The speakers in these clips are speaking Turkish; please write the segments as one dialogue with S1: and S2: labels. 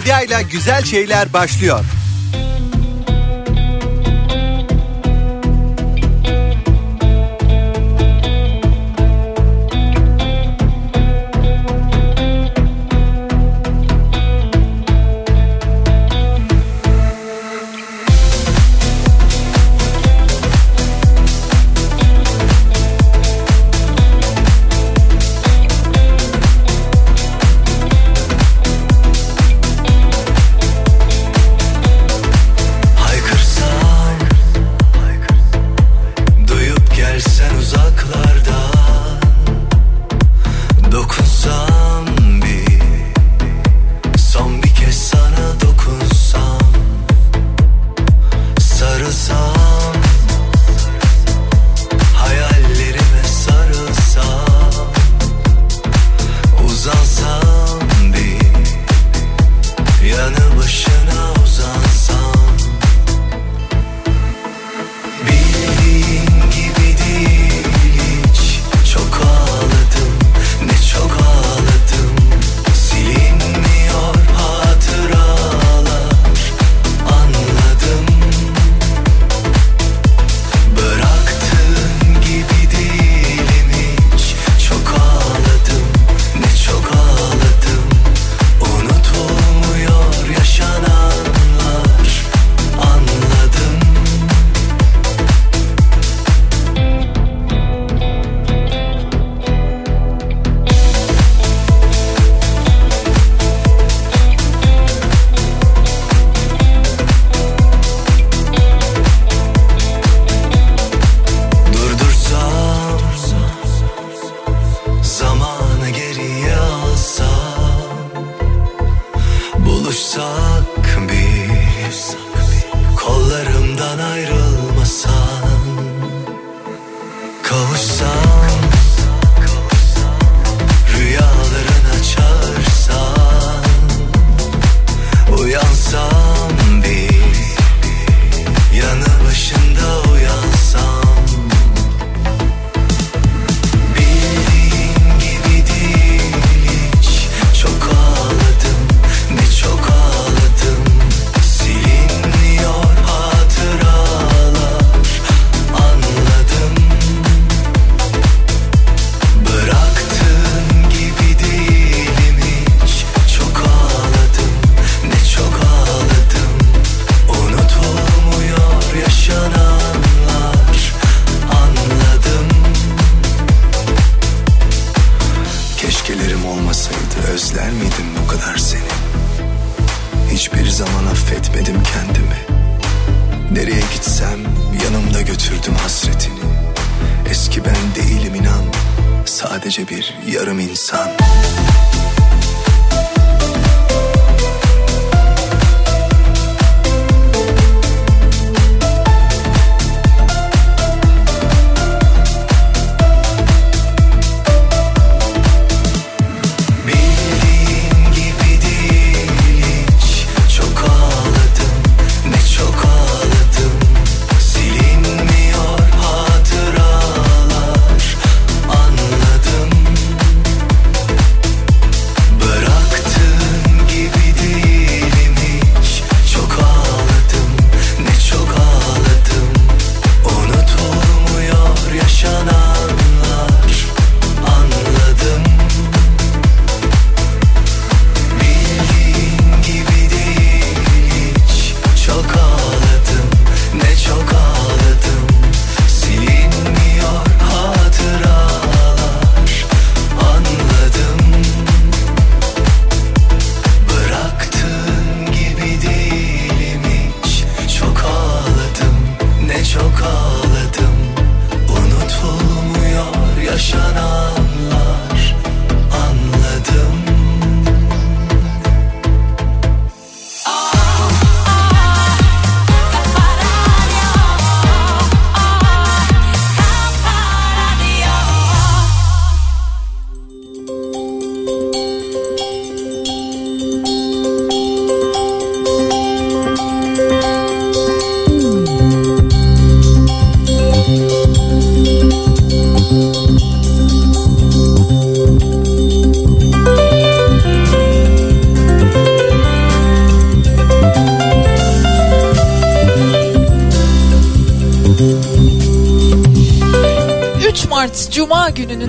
S1: Medya ile güzel şeyler başlıyor.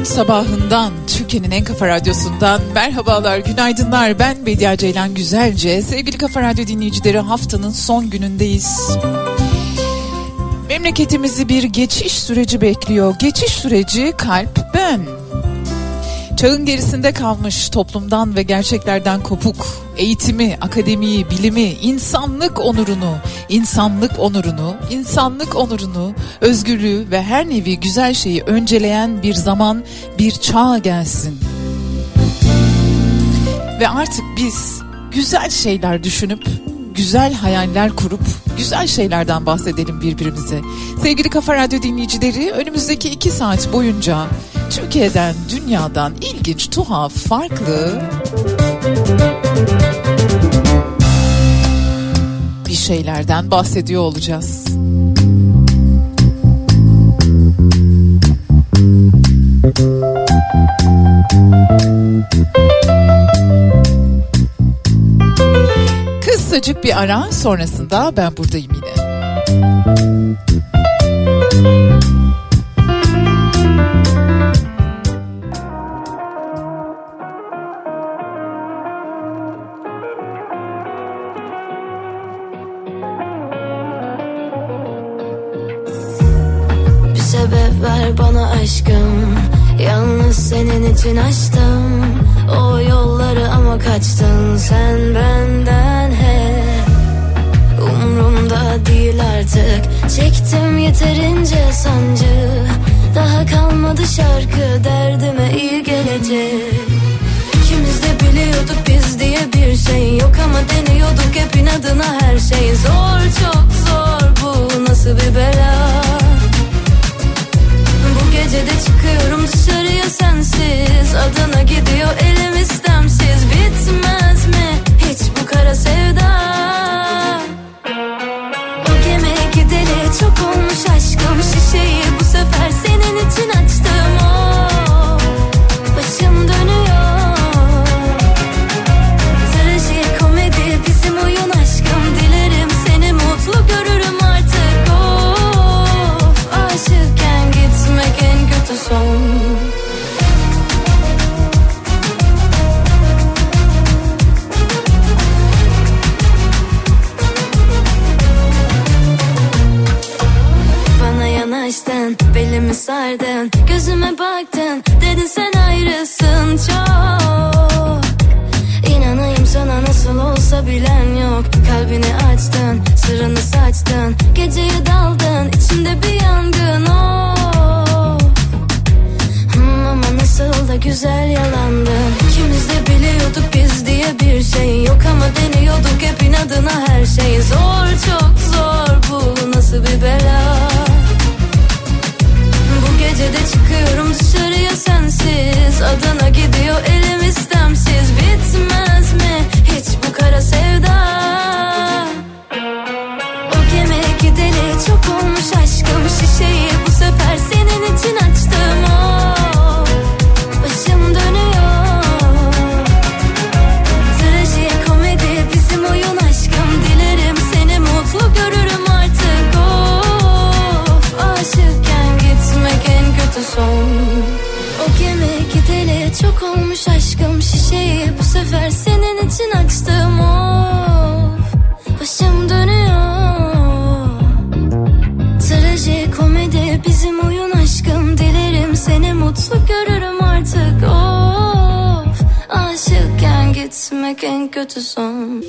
S2: Sabahından Türkiye'nin en kafa radyosundan merhabalar günaydınlar ben Bediye Ceylan Güzelce sevgili kafa radyo dinleyicileri haftanın son günündeyiz. Memleketimizi bir geçiş süreci bekliyor. Geçiş süreci kalp ben. Çağın gerisinde kalmış toplumdan ve gerçeklerden kopuk eğitimi, akademiyi, bilimi, insanlık onurunu, insanlık onurunu, insanlık onurunu, özgürlüğü ve her nevi güzel şeyi önceleyen bir zaman, bir çağ gelsin. Ve artık biz güzel şeyler düşünüp güzel hayaller kurup güzel şeylerden bahsedelim birbirimize. Sevgili Kafa Radyo dinleyicileri önümüzdeki iki saat boyunca Türkiye'den, dünyadan ilginç, tuhaf, farklı bir şeylerden bahsediyor olacağız. Kısacık bir ara sonrasında ben buradayım yine.
S3: Ver bana aşkım. Yalnız senin için açtım. O yolları ama kaçtın sen benden hep. Umrumda değil artık. Çektim yeterince sancı. Daha kalmadı şarkı. Derdime iyi gelecek. İkimiz de biliyorduk biz diye bir şey yok ama deniyorduk hep inadına her şey. Zor çok zor. Bu nasıl bir bela bu gece de çıkıyorum dışarıya sensiz. Adana gidiyor elim istemsiz. Bitmez mi hiç bu kara sevda sardın Gözüme baktın, dedin sen ayrısın çok. İnanayım sana nasıl olsa bilen yok. Kalbini açtın, sırrını saçtın Geceye daldın, içimde bir yangın oh. Hmm, ama nasıl da güzel yalandın. İkimiz de biliyorduk biz diye bir şey yok Ama deniyorduk hep inadına her şey. Zor çok zor bu nasıl bir bela bu gece de çıkıyorum dışarıya sensiz. Adana gidiyor elim gitmek en kötü son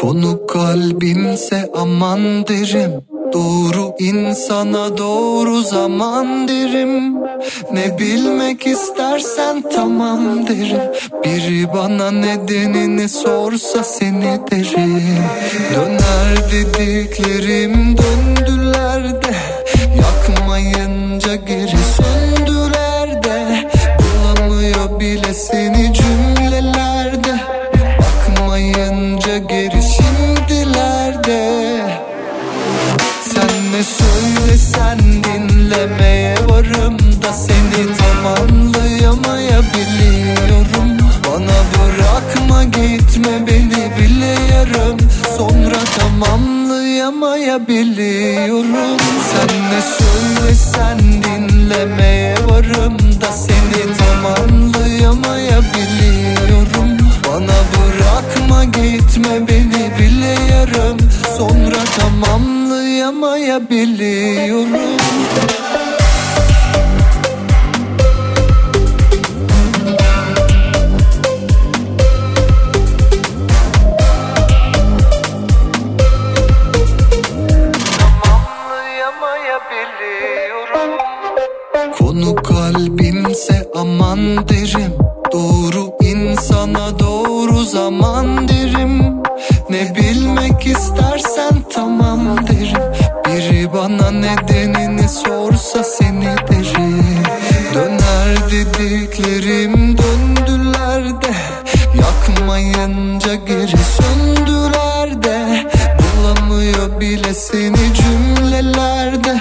S4: Konu kalbimse aman derim. Doğru insana doğru zaman derim. Ne bilmek istersen tamam derim. Biri bana nedenini sorsa seni derim. Döner dediklerim döndüler Beni söyle sen dinlemeye varım da seni tamamlayamayabiliyorum. Bana bırakma gitme beni bile yarım. Sonra tamamlayamayabiliyorum. Sen ne söyle sen dinlemeye varım da seni tamamlayamayabiliyorum. Bana bırakma Bırakma gitme beni bile yarım Sonra tamamlayamayabiliyorum. Konu kalbimse aman derim. Bana nedenini sorsa seni derim Döner dediklerim döndüler de Yakmayınca geri söndüler de. Bulamıyor bile seni cümlelerde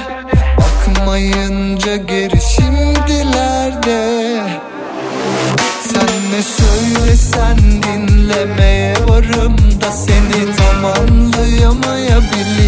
S4: Bakmayınca geri şimdilerde Sen ne söylesen dinlemeye varım da Seni tam anlayamayabiliyorum Bana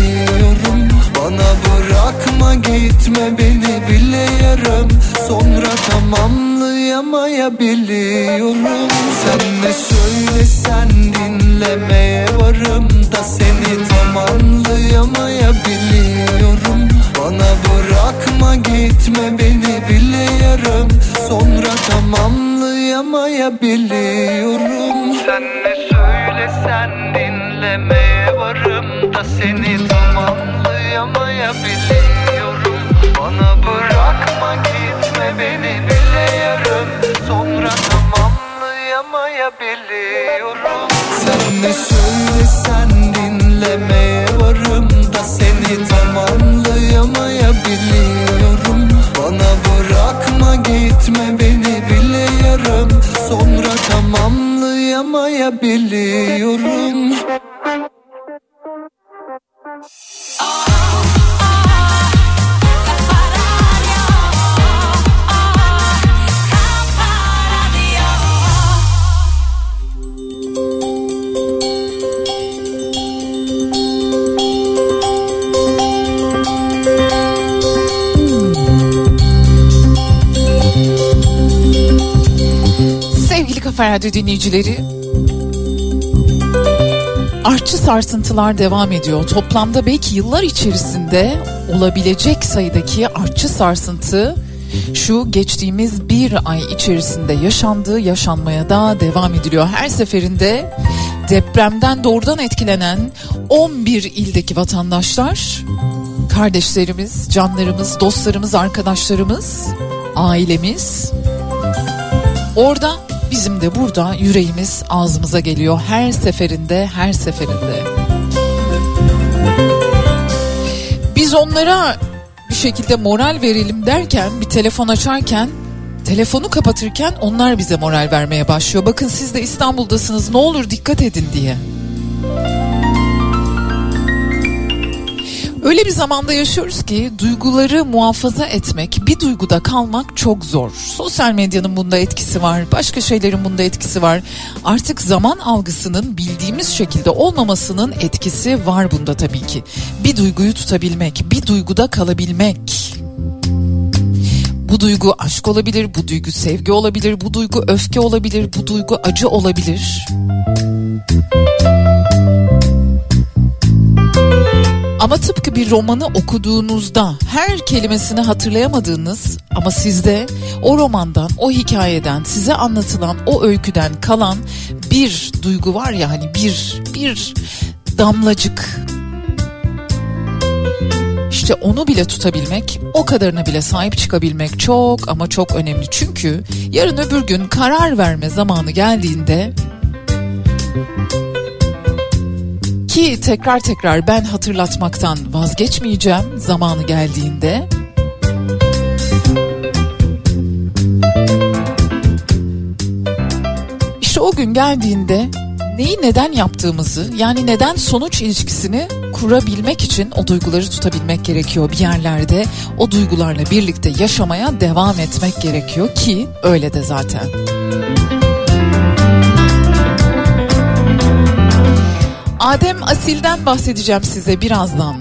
S4: gitme beni bile yarım. Sonra tamamlayamayabiliyorum. Sen ne söylesen dinlemeye varım da Seni tam anlayamayabiliyorum Bana bırakma gitme beni bile yarım. Sonra tamamlayamayabiliyorum. Sen ne söylesen dinlemeye varım da Seni tamamlayamayabiliyorum Bana bırakma gitme beni bile yarım Sonra tamamlayamayabiliyorum. Sen ne söylesen dinlemeye varım da Seni tamamlayamayabiliyorum. Bana bırakma gitme beni bile yarım Sonra tamamlayamayabiliyorum.
S2: Sevgili Kafa Radyo dinleyicileri, artçı sarsıntılar devam ediyor. Toplamda belki yıllar içerisinde olabilecek sayıdaki artçı sarsıntı şu geçtiğimiz bir ay içerisinde yaşandığı yaşanmaya da devam ediliyor. Her seferinde depremden doğrudan etkilenen 11 ildeki vatandaşlar, kardeşlerimiz, canlarımız, dostlarımız, arkadaşlarımız, ailemiz Orada bizim de burada yüreğimiz ağzımıza geliyor her seferinde her seferinde. Biz onlara bir şekilde moral verelim derken bir telefon açarken telefonu kapatırken onlar bize moral vermeye başlıyor. Bakın siz de İstanbul'dasınız ne olur dikkat edin diye. Öyle bir zamanda yaşıyoruz ki duyguları muhafaza etmek, bir duyguda kalmak çok zor. Sosyal medyanın bunda etkisi var, başka şeylerin bunda etkisi var. Artık zaman algısının bildiğimiz şekilde olmamasının etkisi var bunda tabii ki. Bir duyguyu tutabilmek, bir duyguda kalabilmek. Bu duygu aşk olabilir, bu duygu sevgi olabilir, bu duygu öfke olabilir, bu duygu acı olabilir. Ama tıpkı bir romanı okuduğunuzda her kelimesini hatırlayamadığınız ama sizde o romandan, o hikayeden, size anlatılan o öyküden kalan bir duygu var ya hani bir bir damlacık. İşte onu bile tutabilmek, o kadarına bile sahip çıkabilmek çok ama çok önemli. Çünkü yarın öbür gün karar verme zamanı geldiğinde ki tekrar tekrar ben hatırlatmaktan vazgeçmeyeceğim zamanı geldiğinde. İşte o gün geldiğinde neyi neden yaptığımızı yani neden sonuç ilişkisini kurabilmek için o duyguları tutabilmek gerekiyor bir yerlerde. O duygularla birlikte yaşamaya devam etmek gerekiyor ki öyle de zaten. Adem Asil'den bahsedeceğim size birazdan.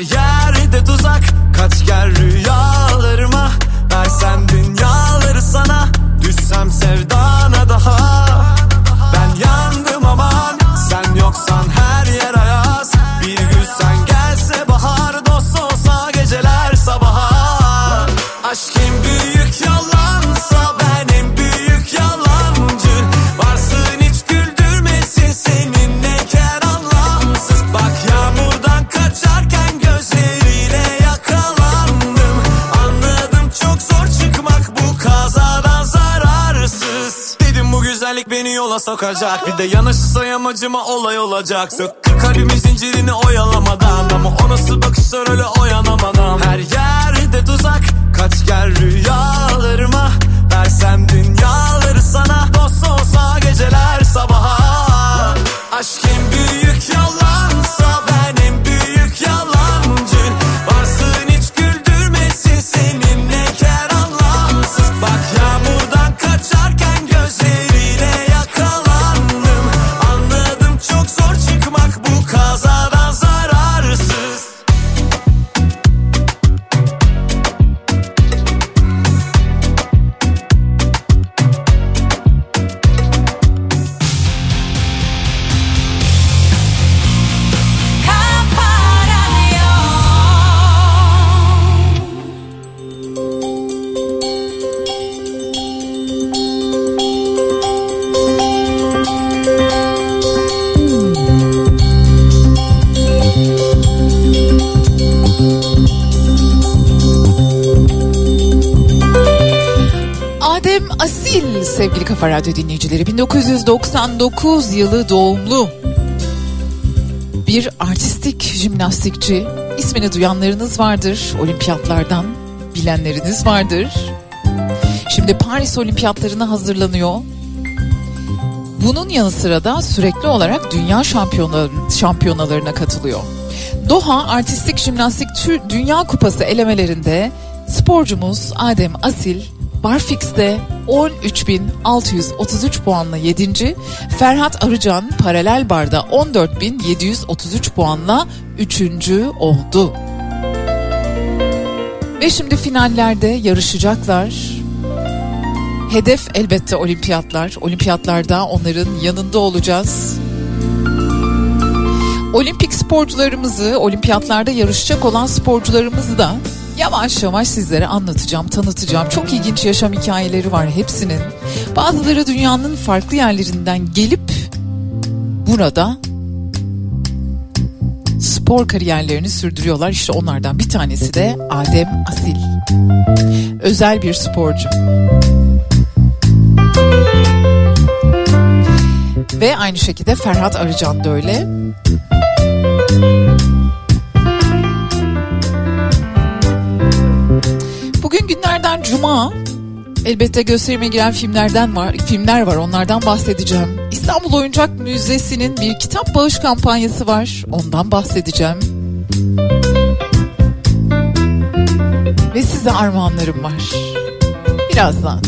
S5: ya sokacak. Bir de yanaşırsa yamacıma olay olacak. Söktü kalbimin zincirini oyalamadan. Ama o nasıl bakışlar öyle oyanamadan Her yerde tuzak kaç gel rüyalarıma
S2: Kafa Radyo dinleyicileri 1999 yılı doğumlu bir artistik jimnastikçi. İsmini duyanlarınız vardır olimpiyatlardan bilenleriniz vardır. Şimdi Paris olimpiyatlarına hazırlanıyor. Bunun yanı sıra da sürekli olarak dünya şampiyonalarına, katılıyor. Doha Artistik Jimnastik Dünya Kupası elemelerinde sporcumuz Adem Asil Barfix'te 13.633 puanla 7. Ferhat Arıcan paralel barda 14.733 puanla 3. oldu. Ve şimdi finallerde yarışacaklar. Hedef elbette olimpiyatlar. Olimpiyatlarda onların yanında olacağız. Olimpik sporcularımızı, olimpiyatlarda yarışacak olan sporcularımızı da yavaş yavaş sizlere anlatacağım, tanıtacağım. Çok ilginç yaşam hikayeleri var hepsinin. Bazıları dünyanın farklı yerlerinden gelip burada spor kariyerlerini sürdürüyorlar. İşte onlardan bir tanesi de Adem Asil. Özel bir sporcu. Ve aynı şekilde Ferhat Arıcan da öyle. Cuma. Elbette gösterime giren filmlerden var, filmler var. Onlardan bahsedeceğim. İstanbul Oyuncak Müzesi'nin bir kitap bağış kampanyası var. Ondan bahsedeceğim. Ve size armağanlarım var. Birazdan.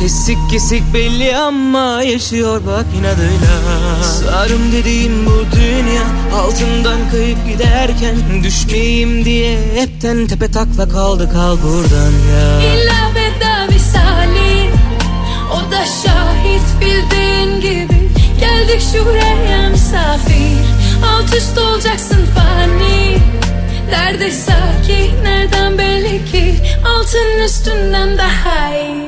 S6: Kesik kesik belli ama yaşıyor bak inadıyla. Sarım dediğim bu dünya Altından kayıp giderken Düşmeyeyim diye hepten tepe takla kaldı kal buradan ya.
S3: İlla veda misali O da şahit bildiğin gibi. Geldik şuraya misafir Alt üst olacaksın fani. Nerede sakin nereden belli ki Altın üstünden daha iyi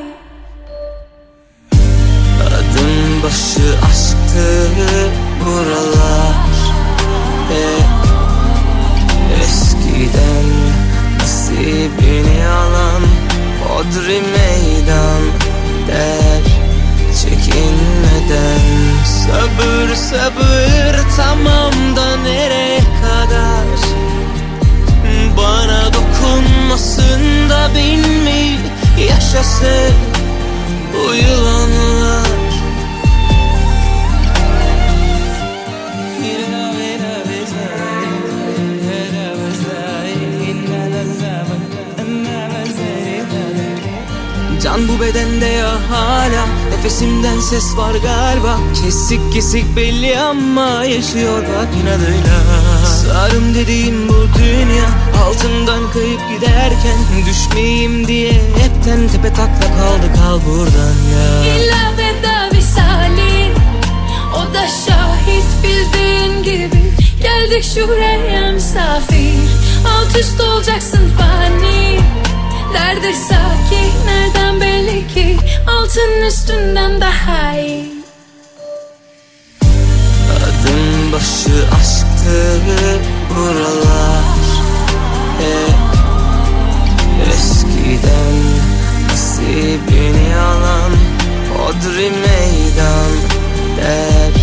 S6: ses var galiba. Kesik kesik belli ama Yaşıyor bak inadıyla. Sarım dediğim bu dünya Altından kayıp giderken Düşmeyeyim diye Hepten tepe takla kaldı. Kal buradan ya.
S3: İlla veda misali O da şahit bildiğin gibi. Geldik şuraya misafir Alt üst olacaksın fani. Nerede sakin nereden belli ki Altın üstünden daha iyi.
S6: Adım başı aşktı buralar. Hep eskiden nasibini alan Hodri meydan der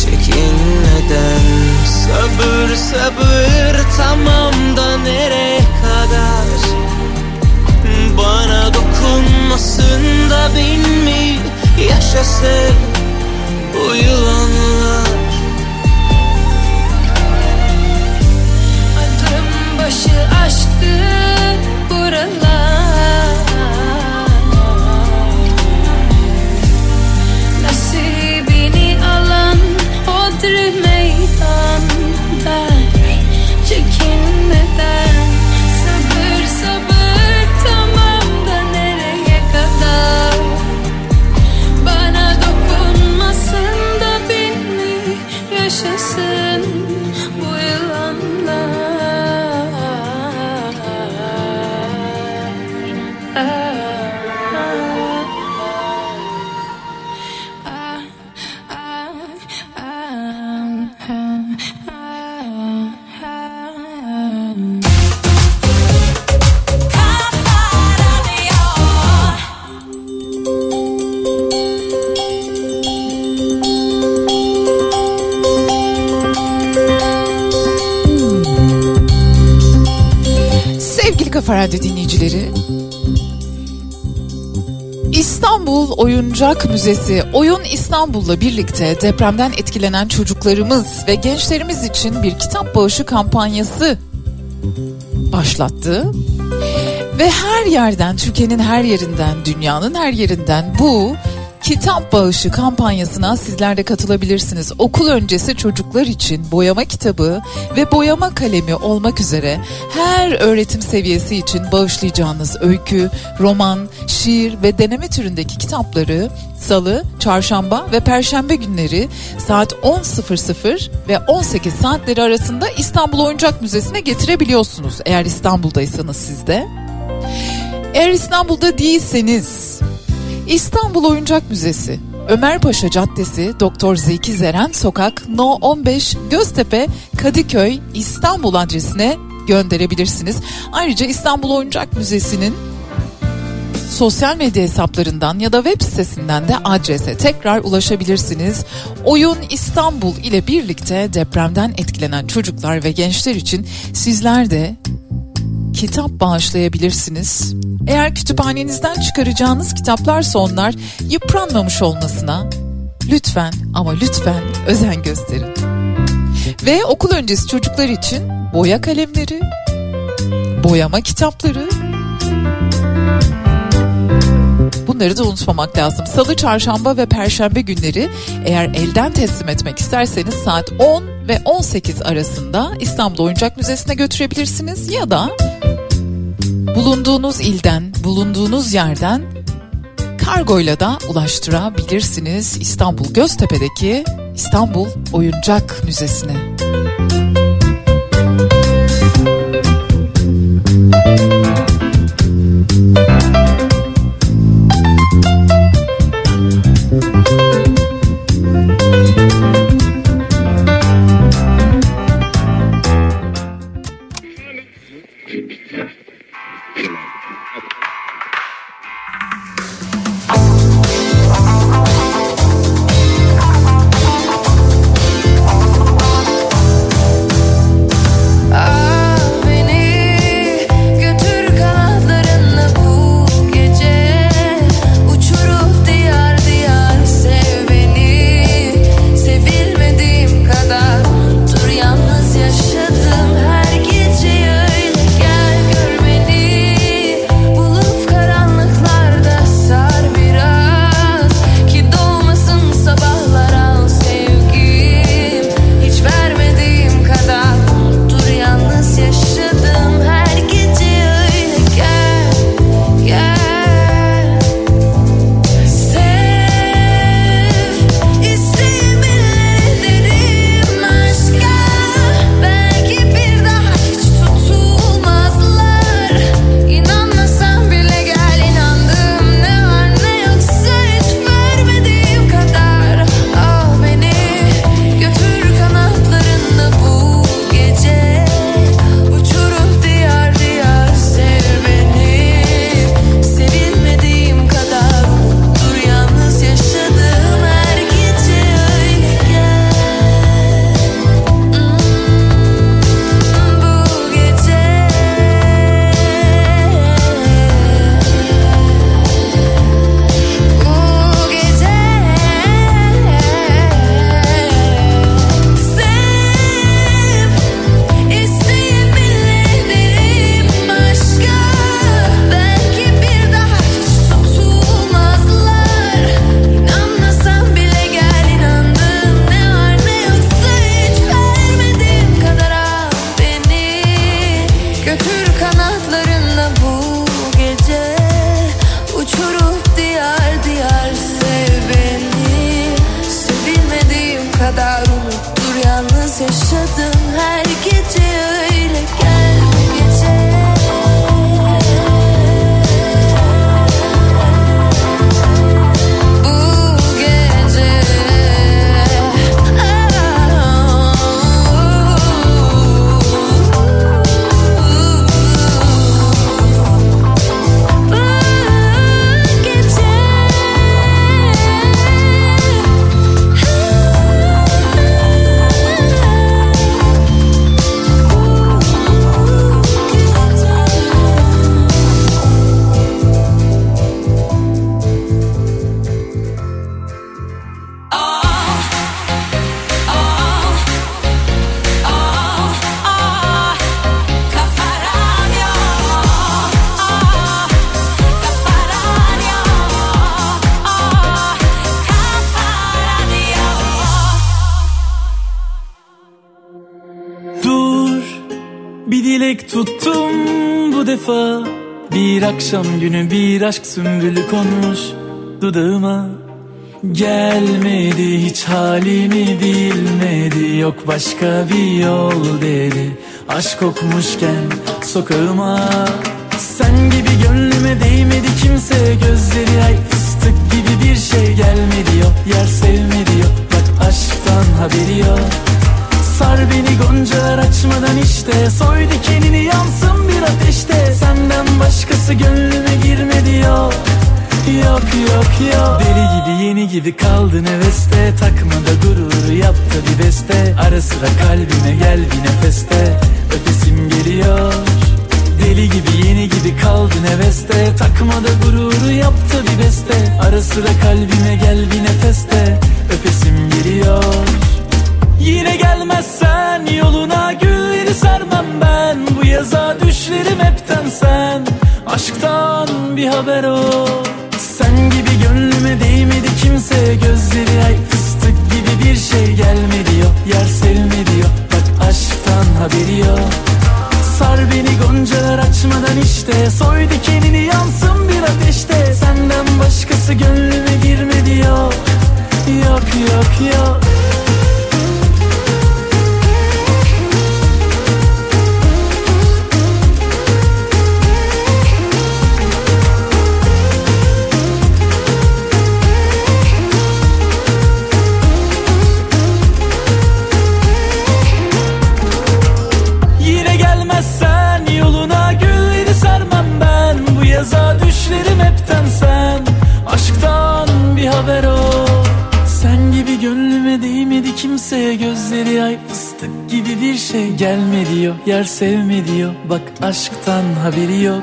S6: çekinmeden. Sabır sabır yaşasın bu yılanlar.
S3: Adım başı aşktı
S2: İstanbul Oyuncak Müzesi Oyun İstanbul'la birlikte depremden etkilenen çocuklarımız ve gençlerimiz için bir kitap bağışı kampanyası başlattı. Ve her yerden, Türkiye'nin her yerinden, dünyanın her yerinden bu
S3: kitap bağışı kampanyasına sizler de katılabilirsiniz. Okul öncesi çocuklar için boyama kitabı ve boyama kalemi olmak üzere her öğretim seviyesi için bağışlayacağınız öykü, roman, şiir ve deneme türündeki kitapları Salı, Çarşamba ve Perşembe günleri saat 10.00 ve 18 saatleri arasında İstanbul Oyuncak Müzesi'ne getirebiliyorsunuz. Eğer İstanbul'daysanız sizde. Eğer İstanbul'da değilseniz İstanbul Oyuncak Müzesi Ömerpaşa Caddesi Doktor Zeki Zeren Sokak No 15 Göztepe Kadıköy İstanbul adresine gönderebilirsiniz. Ayrıca İstanbul Oyuncak Müzesi'nin sosyal medya hesaplarından ya da web sitesinden de adrese tekrar ulaşabilirsiniz. Oyun İstanbul ile birlikte depremden etkilenen çocuklar ve gençler için sizler de kitap bağışlayabilirsiniz. Eğer kütüphanenizden çıkaracağınız kitaplarsa onlar yıpranmamış olmasına lütfen ama lütfen özen gösterin. Ve okul öncesi çocuklar için boya kalemleri, boyama kitapları, Bunları da unutmamak lazım. Salı, çarşamba ve perşembe günleri eğer elden teslim etmek isterseniz saat 10 ve 18 arasında İstanbul Oyuncak Müzesi'ne götürebilirsiniz ya da bulunduğunuz ilden, bulunduğunuz yerden kargoyla da ulaştırabilirsiniz İstanbul Göztepe'deki İstanbul Oyuncak Müzesi'ne.
S7: Defa Bir akşam günü bir aşk sümbülü konmuş dudağıma. Gelmedi hiç halimi bilmedi. Yok başka bir yol dedi. Aşk kokmuşken sokağıma. Sen gibi gönlüme değmedi kimse. Gözleri ay fıstık gibi bir şey gelmedi. Yok yer sevmedi. Yok Bak aşktan haberi yok Sar beni goncalar açmadan işte. Soy dikenini yansın bir ateşte. Senden başkası gönlüme girmedi yok Yok yok yok. Deli gibi yeni gibi kaldın heveste Takma da yaptı bir beste. Ara sıra kalbime gel bir nefeste. Öpesim geliyor. Deli gibi yeni gibi kaldın heveste Takma da gururu yaptı bir beste. Ara sıra kalbime gel bir nefeste. Öpesim geliyor Yine gelmezsen yoluna gülleri sermem ben. Bu yaza düşlerim hepten sen. Aşktan bir haber o. Sen gibi gönlüme değmedi kimse. Gözleri ay fıstık gibi bir şey gelmedi yok. Yer sevmedi yok. Bak aşktan haberi yok. Sar beni goncalar açmadan işte. Soy dikenini yansın bir ateşte. Senden başkası gönlüme girmedi yok. Yok yok yok Gözleri ay fıstık gibi bir şey Gelme diyor yer sevme diyor. Bak aşktan haberi yok.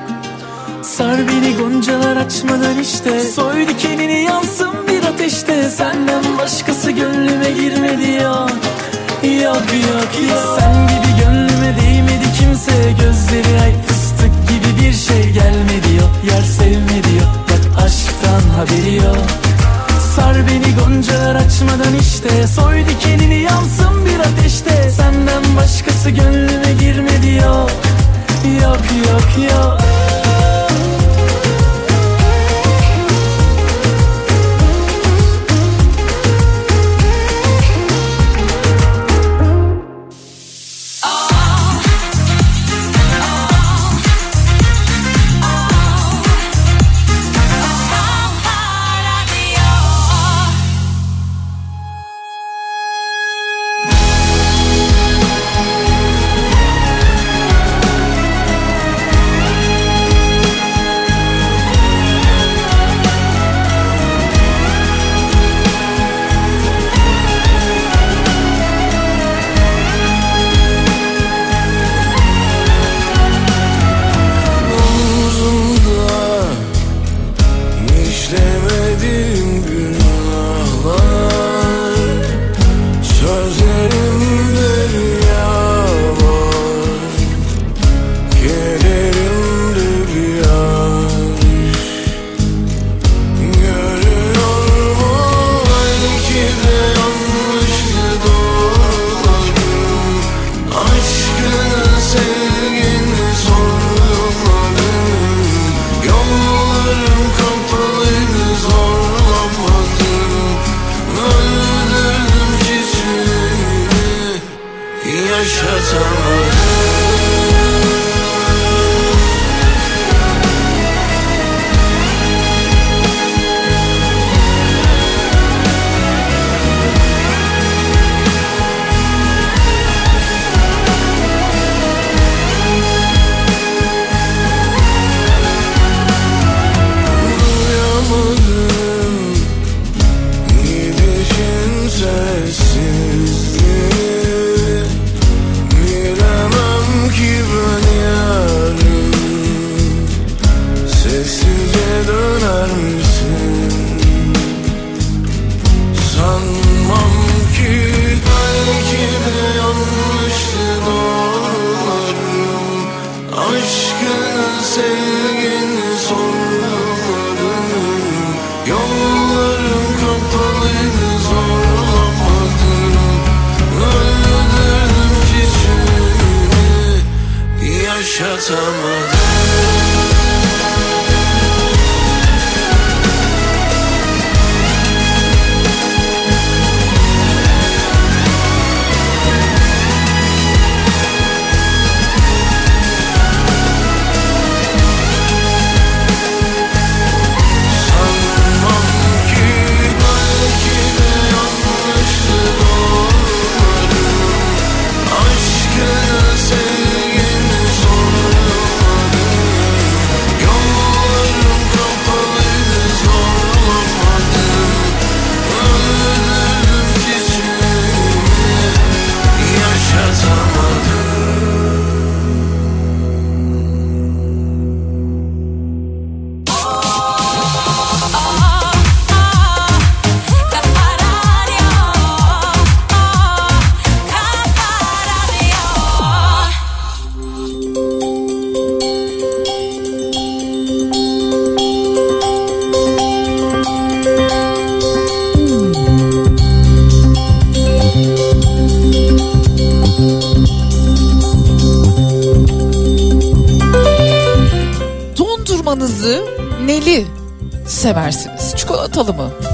S7: Sar beni goncalar açmadan işte. Soy dikenini yansın bir ateşte. Senden başkası gönlüme girmedi yok Yok yok yok Sen gibi gönlüme değmedi kimse. Gözleri ay fıstık gibi bir şey Gelmedi yok yer sevmedi yok Bak aşktan haberi yok Sar beni goncalar açmadan işte. Soy dikenini yansın bir ateşte. Senden başkası gönlüme girmedi yok Yok yok yok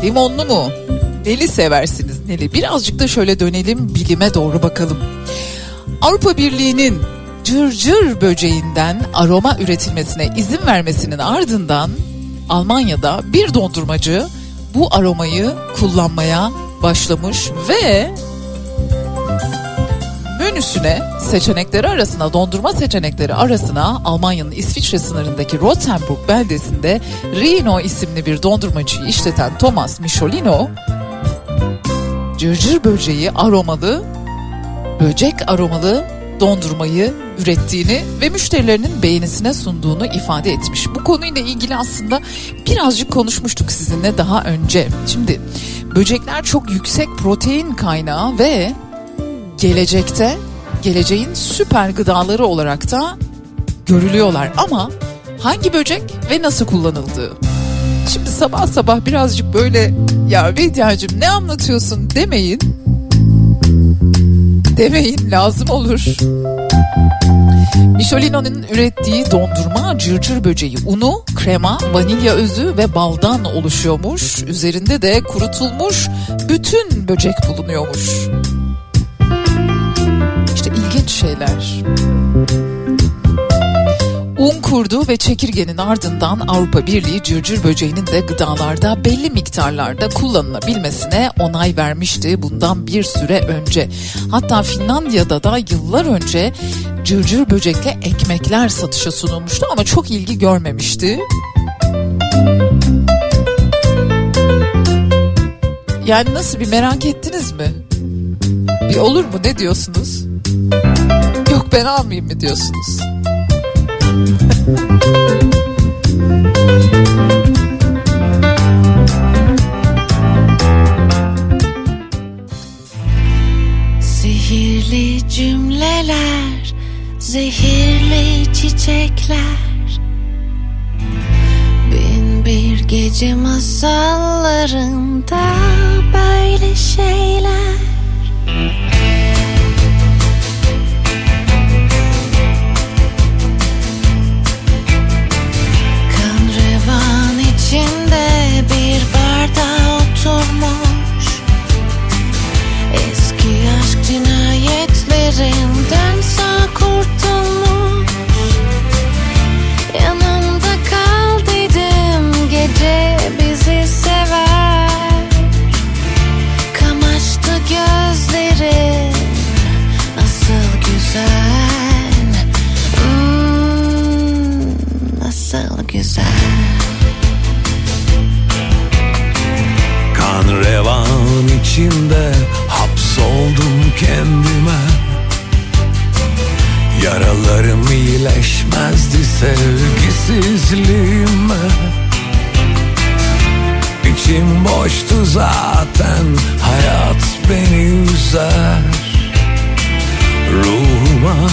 S2: Limonlu mu? Neli seversiniz? Neli? Birazcık da şöyle dönelim bilime doğru bakalım. Avrupa Birliği'nin cırcır böceğinden aroma üretilmesine izin vermesinin ardından Almanya'da bir dondurmacı bu aromayı kullanmaya başlamış ve menüsüne seçenekleri arasına dondurma seçenekleri arasına Almanya'nın İsviçre sınırındaki Rothenburg beldesinde Rino isimli bir dondurmacıyı işleten Thomas Michelino cırcır böceği aromalı böcek aromalı dondurmayı ürettiğini ve müşterilerinin beğenisine sunduğunu ifade etmiş. Bu konuyla ilgili aslında birazcık konuşmuştuk sizinle daha önce. Şimdi böcekler çok yüksek protein kaynağı ve gelecekte geleceğin süper gıdaları olarak da görülüyorlar ama hangi böcek ve nasıl kullanıldığı. Şimdi sabah sabah birazcık böyle ya Bediacığım ne anlatıyorsun demeyin. Demeyin lazım olur. Michelino'nun ürettiği dondurma cırcır böceği unu, krema, vanilya özü ve baldan oluşuyormuş. Üzerinde de kurutulmuş bütün böcek bulunuyormuş. Şeyler. Un kurdu ve çekirgenin ardından Avrupa Birliği cırcır böceğinin de gıdalarda belli miktarlarda kullanılabilmesine onay vermişti bundan bir süre önce. Hatta Finlandiya'da da yıllar önce cırcır böcekle ekmekler satışa sunulmuştu ama çok ilgi görmemişti. Yani nasıl bir merak ettiniz mi? Bir olur mu ne diyorsunuz? Yok ben almayayım mı diyorsunuz?
S8: Sihirli cümleler, zehirli çiçekler Bin bir gece masallarında böyle şeyler
S5: sevgisizliğime. İçim boştu zaten hayat beni üzer. Ruhuma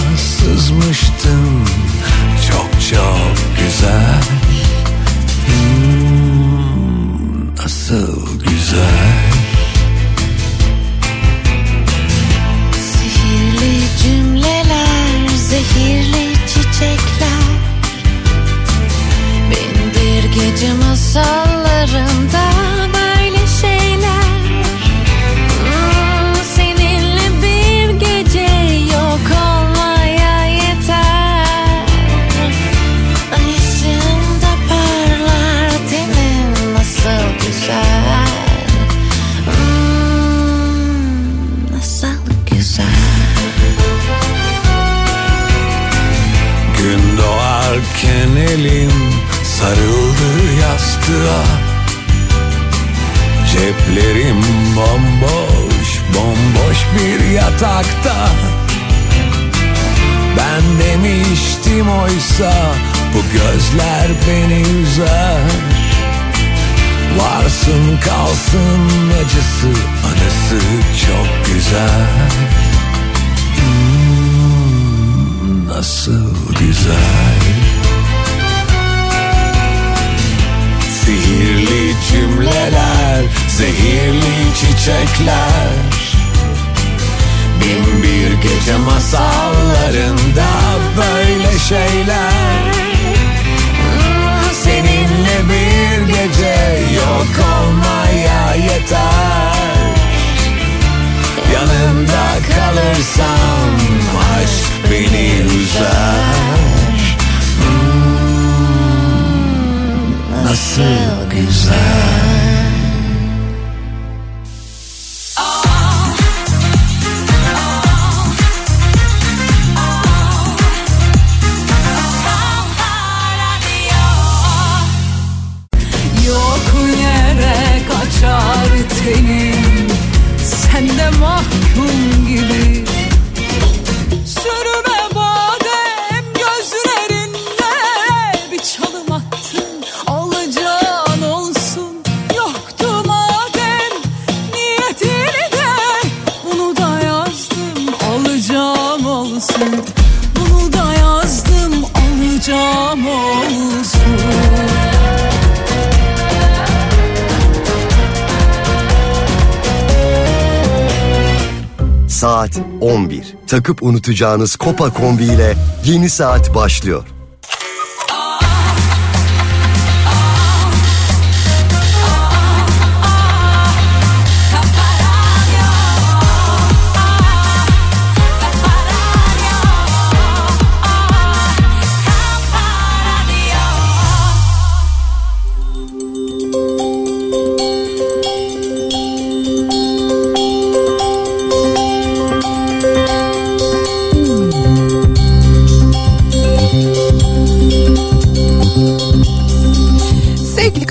S9: Takıp unutacağınız Kopa kombi ile yeni saat başlıyor.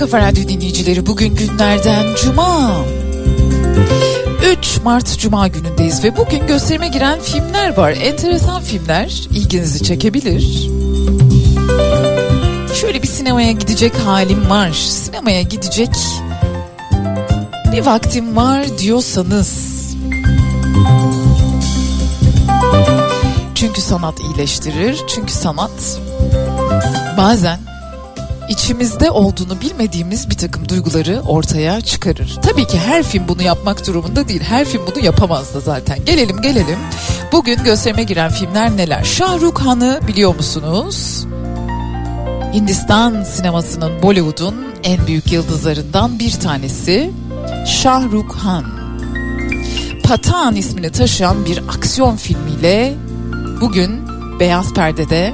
S2: Kafa Radyo dinleyicileri bugün günlerden Cuma. 3 Mart Cuma günündeyiz ve bugün gösterime giren filmler var. Enteresan filmler ilginizi çekebilir. Şöyle bir sinemaya gidecek halim var. Sinemaya gidecek bir vaktim var diyorsanız. Çünkü sanat iyileştirir. Çünkü sanat bazen içimizde olduğunu bilmediğimiz bir takım duyguları ortaya çıkarır. Tabii ki her film bunu yapmak durumunda değil. Her film bunu yapamaz da zaten. Gelelim gelelim. Bugün gösterime giren filmler neler? Şahrukh Han'ı biliyor musunuz? Hindistan sinemasının Bollywood'un en büyük yıldızlarından bir tanesi Şahrukh Han. Patan ismini taşıyan bir aksiyon filmiyle bugün Beyaz Perde'de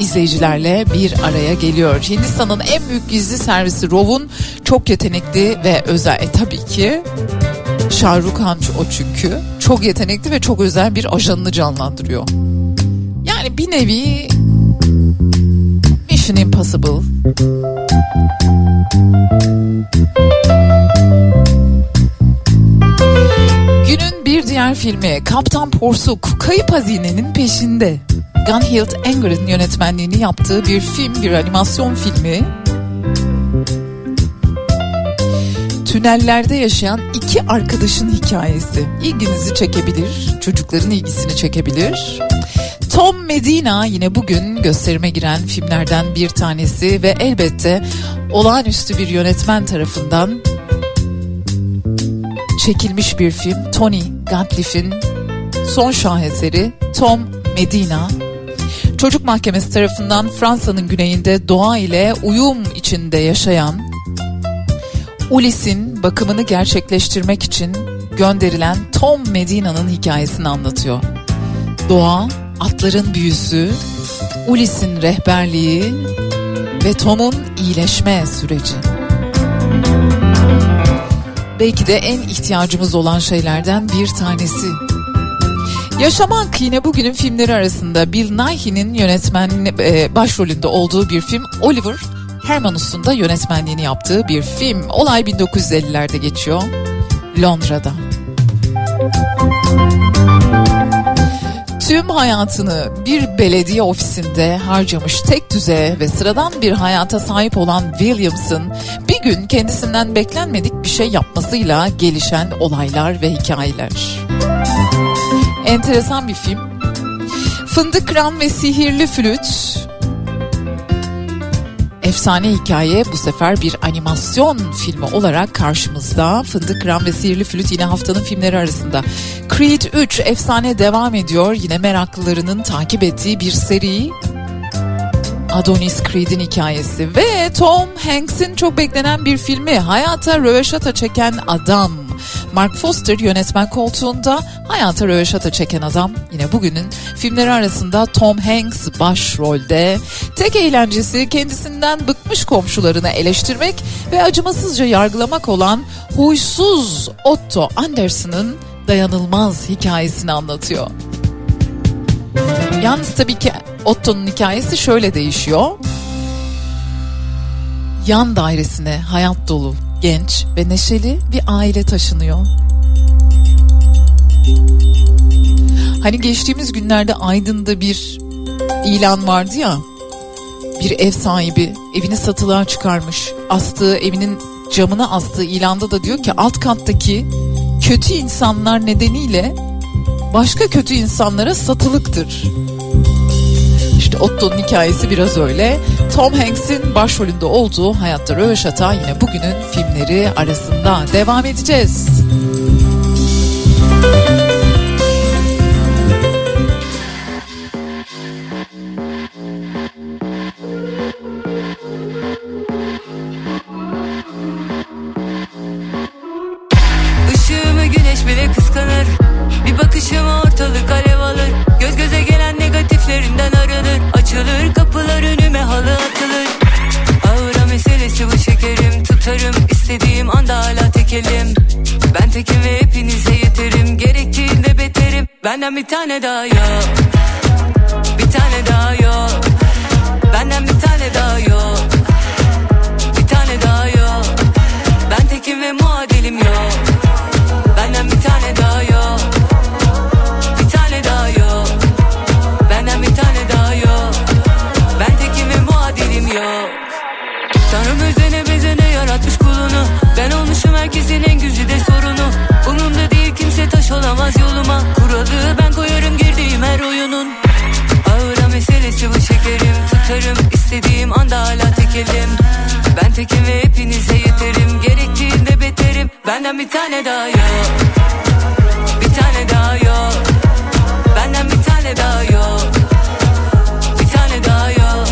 S2: izleyicilerle bir araya geliyor. Hindistan'ın en büyük gizli servisi RAW'un çok yetenekli ve özel. E tabii ki Şahrukh Han o çünkü. Çok yetenekli ve çok özel bir ajanını canlandırıyor. Yani bir nevi Mission Impossible. Günün bir diğer filmi Kaptan Porsuk Kayıp Hazinenin Peşinde. Gunhild Anger'ın yönetmenliğini yaptığı bir film, bir animasyon filmi. Tünellerde yaşayan iki arkadaşın hikayesi. İlginizi çekebilir, çocukların ilgisini çekebilir. Tom Medina yine bugün gösterime giren filmlerden bir tanesi ve elbette olağanüstü bir yönetmen tarafından çekilmiş bir film. Tony Gatliff'in son şaheseri Tom Medina. Çocuk Mahkemesi tarafından Fransa'nın güneyinde doğa ile uyum içinde yaşayan Ulis'in bakımını gerçekleştirmek için gönderilen Tom Medina'nın hikayesini anlatıyor. Doğa, atların büyüsü, Ulis'in rehberliği ve Tom'un iyileşme süreci. Belki de en ihtiyacımız olan şeylerden bir tanesi. Yaşamak yine bugünün filmleri arasında Bill Nighy'nin yönetmen e, başrolünde olduğu bir film Oliver Hermanus'un da yönetmenliğini yaptığı bir film. Olay 1950'lerde geçiyor Londra'da. Tüm hayatını bir belediye ofisinde harcamış tek düze ve sıradan bir hayata sahip olan Williams'ın bir gün kendisinden beklenmedik bir şey yapmasıyla gelişen olaylar ve hikayeler. Enteresan bir film. Fındık Kıran ve Sihirli Flüt efsane hikaye bu sefer bir animasyon filmi olarak karşımızda. Fındık Kıran ve Sihirli Flüt yine haftanın filmleri arasında. Creed 3 efsane devam ediyor. Yine meraklılarının takip ettiği bir seri. Adonis Creed'in hikayesi ve Tom Hanks'in çok beklenen bir filmi Hayata Röveşata Çeken Adam. Mark Foster yönetmen koltuğunda hayata röveşata çeken adam yine bugünün filmleri arasında Tom Hanks başrolde. Tek eğlencesi kendisinden bıkmış komşularını eleştirmek ve acımasızca yargılamak olan huysuz Otto Anderson'ın dayanılmaz hikayesini anlatıyor. Yalnız tabii ki Otto'nun hikayesi şöyle değişiyor. Yan dairesine hayat dolu genç ve neşeli bir aile taşınıyor. Hani geçtiğimiz günlerde Aydın'da bir ilan vardı ya. Bir ev sahibi evini satılığa çıkarmış. Astığı evinin camına astığı ilanda da diyor ki alt kattaki kötü insanlar nedeniyle başka kötü insanlara satılıktır. İşte Otto'nun hikayesi biraz öyle. Tom Hanks'in başrolünde olduğu Hayatta Röveşata yine bugünün filmleri arasında devam edeceğiz.
S10: Işığımı Benden bir tane daha yok. Bir tane daha yok. Benden bir tane daha yok. Bir tane daha yok. Ben tekim ve muadilim yok. Benden bir tane daha yok. Bir tane daha yok. Benden bir tane daha yok. Ben tekim ve muadilim yok. Tanrım özene bezene yaratmış kulunu. Ben olmuşum herkesin en güzide sorunu. Umumda değil kimse taş olamaz yoluma Kuralı ben koyarım girdiğim her oyunun. Ağıra meselesi bu şekerim. Tutarım istediğim anda hala tekelim Ben tekim ve hepinize yeterim. Gerektiğinde beterim. Benden bir tane daha yok. Bir tane daha yok. Benden bir tane daha yok. Bir tane daha yok.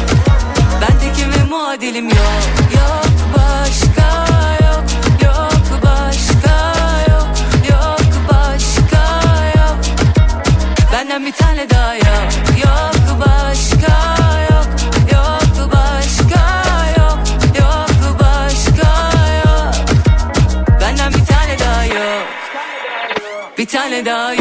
S10: Ben tekim ve muadilim yok bir tane daha yok. Yok başka yok. Yok başka yok. Yok başka yok. Benden bir tane daha yok. Bir tane daha yok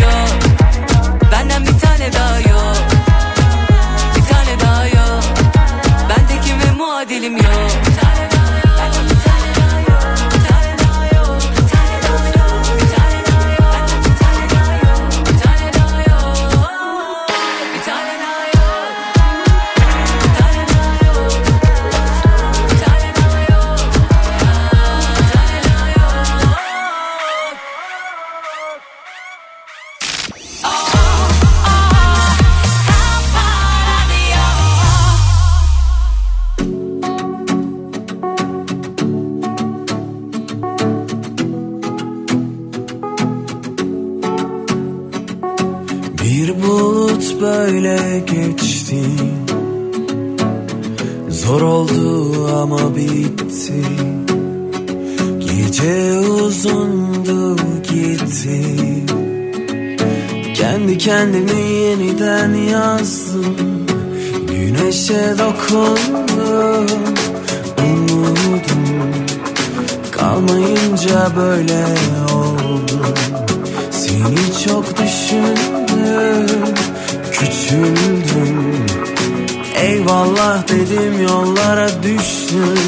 S11: koydum Umudum kalmayınca böyle oldu. Seni çok düşündüm Küçüldüm. Eyvallah dedim yollara düştüm.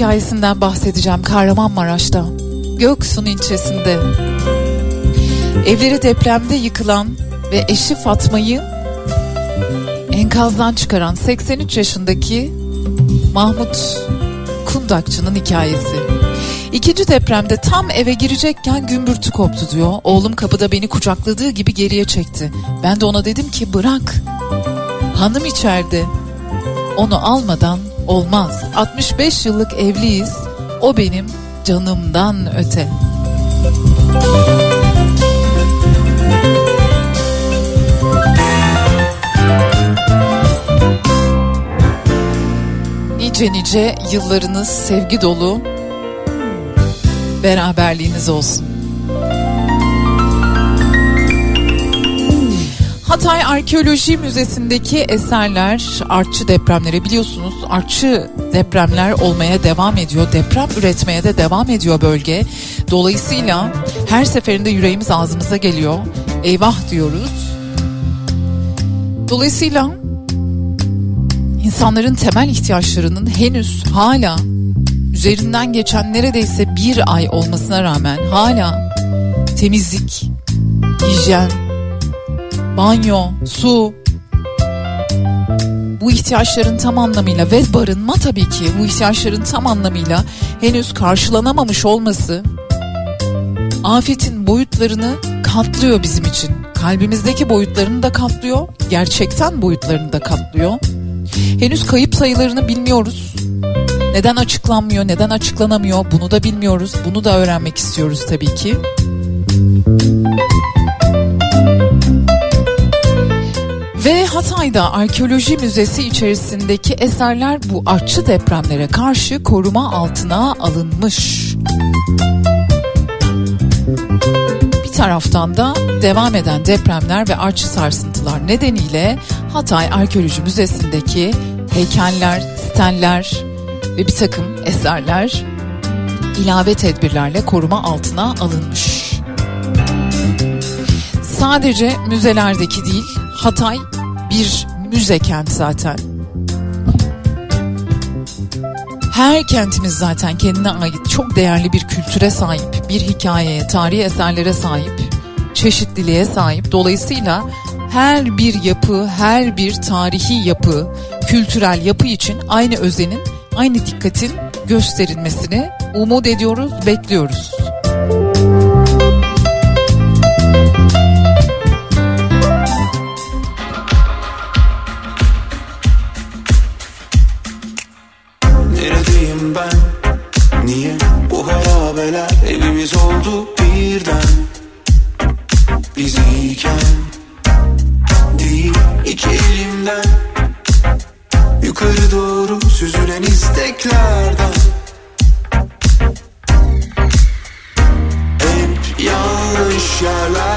S2: Hikayesinden bahsedeceğim Kahramanmaraş'ta. Göksun ilçesinde. Evleri depremde yıkılan ve eşi Fatma'yı enkazdan çıkaran 83 yaşındaki Mahmut Kundakçı'nın hikayesi. İkinci depremde tam eve girecekken gümbürtü koptu diyor. Oğlum kapıda beni kucakladığı gibi geriye çekti. Ben de ona dedim ki bırak. Hanım içeride. Onu almadan olmaz. 65 yıllık evliyiz. O benim canımdan öte. Nice nice yıllarınız sevgi dolu beraberliğiniz olsun. Hatay Arkeoloji Müzesi'ndeki eserler artçı depremlere biliyorsunuz artçı depremler olmaya devam ediyor. Deprem üretmeye de devam ediyor bölge. Dolayısıyla her seferinde yüreğimiz ağzımıza geliyor. Eyvah diyoruz. Dolayısıyla insanların temel ihtiyaçlarının henüz hala üzerinden geçen neredeyse bir ay olmasına rağmen hala temizlik, hijyen, banyo, su bu ihtiyaçların tam anlamıyla ve barınma tabii ki bu ihtiyaçların tam anlamıyla henüz karşılanamamış olması afetin boyutlarını katlıyor bizim için. Kalbimizdeki boyutlarını da katlıyor, gerçekten boyutlarını da katlıyor. Henüz kayıp sayılarını bilmiyoruz. Neden açıklanmıyor, neden açıklanamıyor bunu da bilmiyoruz. Bunu da öğrenmek istiyoruz tabii ki. Ve Hatay'da Arkeoloji Müzesi içerisindeki eserler bu artçı depremlere karşı koruma altına alınmış. Bir taraftan da devam eden depremler ve artçı sarsıntılar nedeniyle Hatay Arkeoloji Müzesi'ndeki heykeller, stenler ve bir takım eserler ilave tedbirlerle koruma altına alınmış. Sadece müzelerdeki değil, Hatay bir müze kent zaten. Her kentimiz zaten kendine ait çok değerli bir kültüre sahip, bir hikayeye, tarihi eserlere sahip, çeşitliliğe sahip. Dolayısıyla her bir yapı, her bir tarihi yapı, kültürel yapı için aynı özenin, aynı dikkatin gösterilmesini umut ediyoruz, bekliyoruz.
S11: Neredeyim birden? Biz iyiken değil iki elimden Yukarı doğru süzülen isteklerden Hep yanlış yerlerdeydim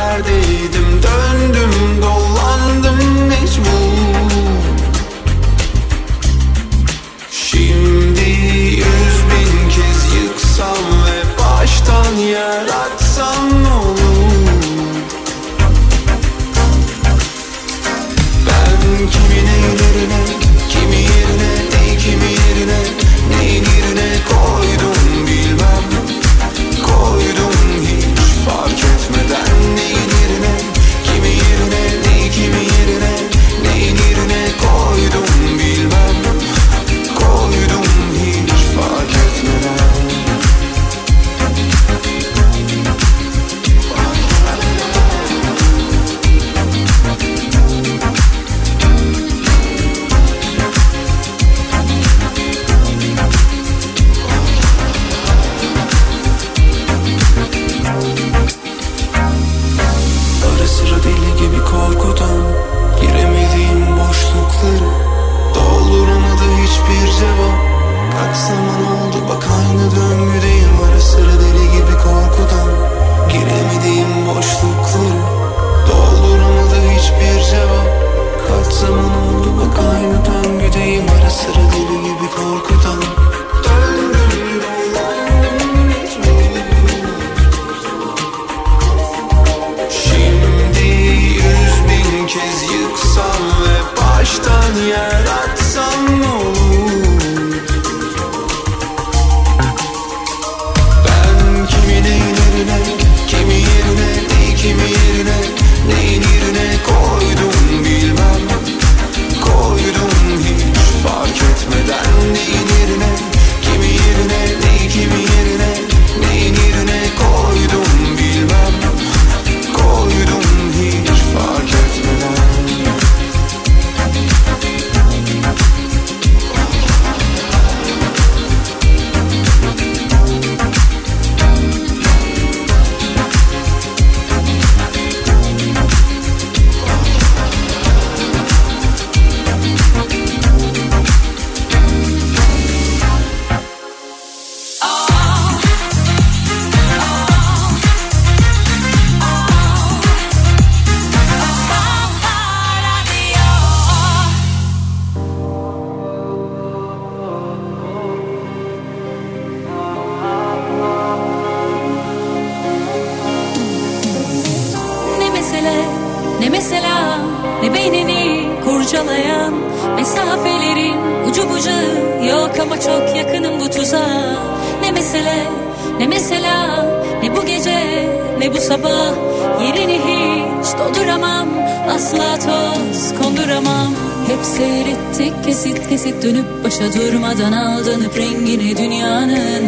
S12: asla toz konduramam. Hep seyrettik kesit kesit dönüp başa durmadan aldanıp rengini dünyanın.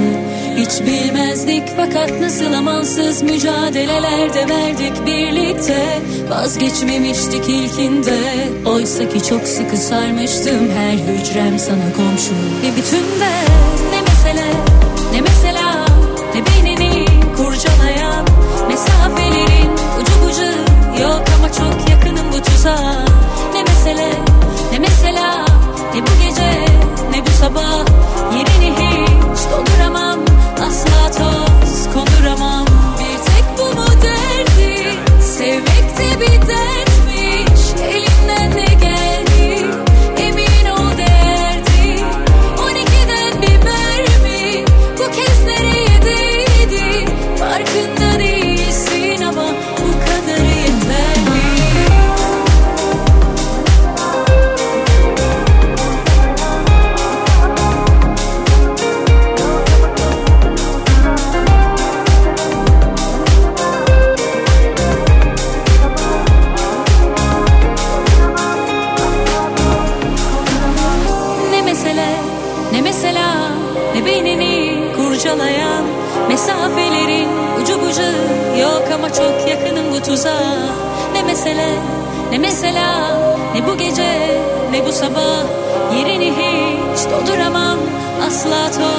S12: Hiç bilmezdik fakat nasıl amansız mücadelelerde verdik birlikte. Vazgeçmemiştik ilkinde. Oysa ki çok sıkı sarmıştım her hücrem sana komşu. Ve bütün de ne mesele ne mesela ne beynini kurcalayan Mesafelerin ucu bucu yok ama çok olsa Ne mesele ne mesela Ne bu gece ne bu sabah. sabah Yerini hiç dolduramam. Asla toz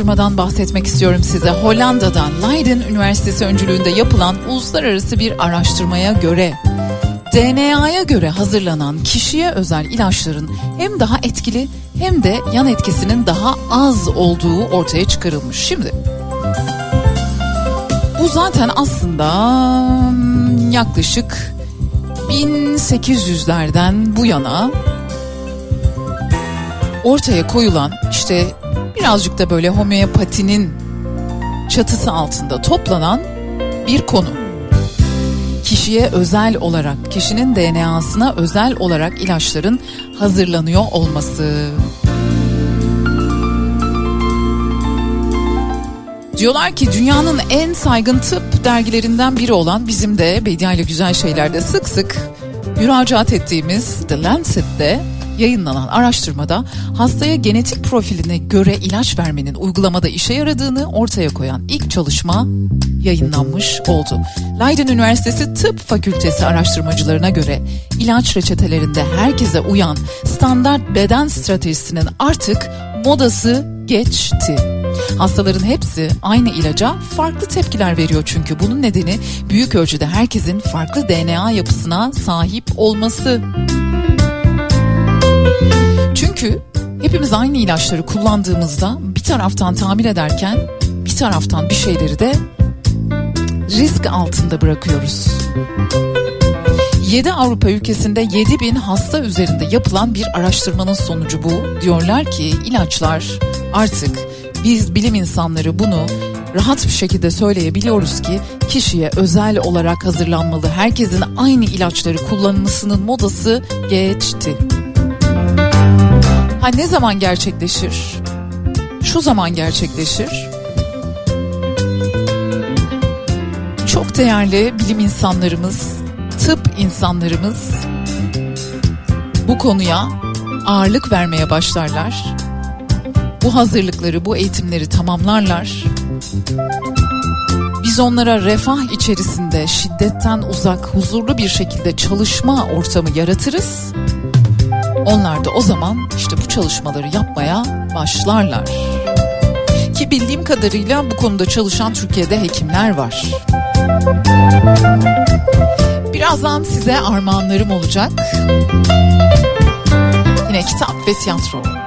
S2: araştırmadan bahsetmek istiyorum size. Hollanda'dan Leiden Üniversitesi öncülüğünde yapılan uluslararası bir araştırmaya göre DNA'ya göre hazırlanan kişiye özel ilaçların hem daha etkili hem de yan etkisinin daha az olduğu ortaya çıkarılmış. Şimdi bu zaten aslında yaklaşık 1800'lerden bu yana ortaya koyulan işte birazcık da böyle homeopatinin çatısı altında toplanan bir konu. Kişiye özel olarak, kişinin DNA'sına özel olarak ilaçların hazırlanıyor olması. Diyorlar ki dünyanın en saygın tıp dergilerinden biri olan bizim de Bedia ile Güzel Şeyler'de sık sık müracaat ettiğimiz The Lancet'te yayınlanan araştırmada hastaya genetik profiline göre ilaç vermenin uygulamada işe yaradığını ortaya koyan ilk çalışma yayınlanmış oldu. Leiden Üniversitesi Tıp Fakültesi araştırmacılarına göre ilaç reçetelerinde herkese uyan standart beden stratejisinin artık modası geçti. Hastaların hepsi aynı ilaca farklı tepkiler veriyor çünkü bunun nedeni büyük ölçüde herkesin farklı DNA yapısına sahip olması. Çünkü hepimiz aynı ilaçları kullandığımızda bir taraftan tamir ederken bir taraftan bir şeyleri de risk altında bırakıyoruz. 7 Avrupa ülkesinde 7 bin hasta üzerinde yapılan bir araştırmanın sonucu bu. Diyorlar ki ilaçlar artık biz bilim insanları bunu rahat bir şekilde söyleyebiliyoruz ki kişiye özel olarak hazırlanmalı. Herkesin aynı ilaçları kullanmasının modası geçti. Ha ne zaman gerçekleşir? Şu zaman gerçekleşir. Çok değerli bilim insanlarımız, tıp insanlarımız bu konuya ağırlık vermeye başlarlar. Bu hazırlıkları, bu eğitimleri tamamlarlar. Biz onlara refah içerisinde şiddetten uzak, huzurlu bir şekilde çalışma ortamı yaratırız. Onlar da o zaman işte bu çalışmaları yapmaya başlarlar. Ki bildiğim kadarıyla bu konuda çalışan Türkiye'de hekimler var. Birazdan size armağanlarım olacak. Yine kitap ve tiyatro.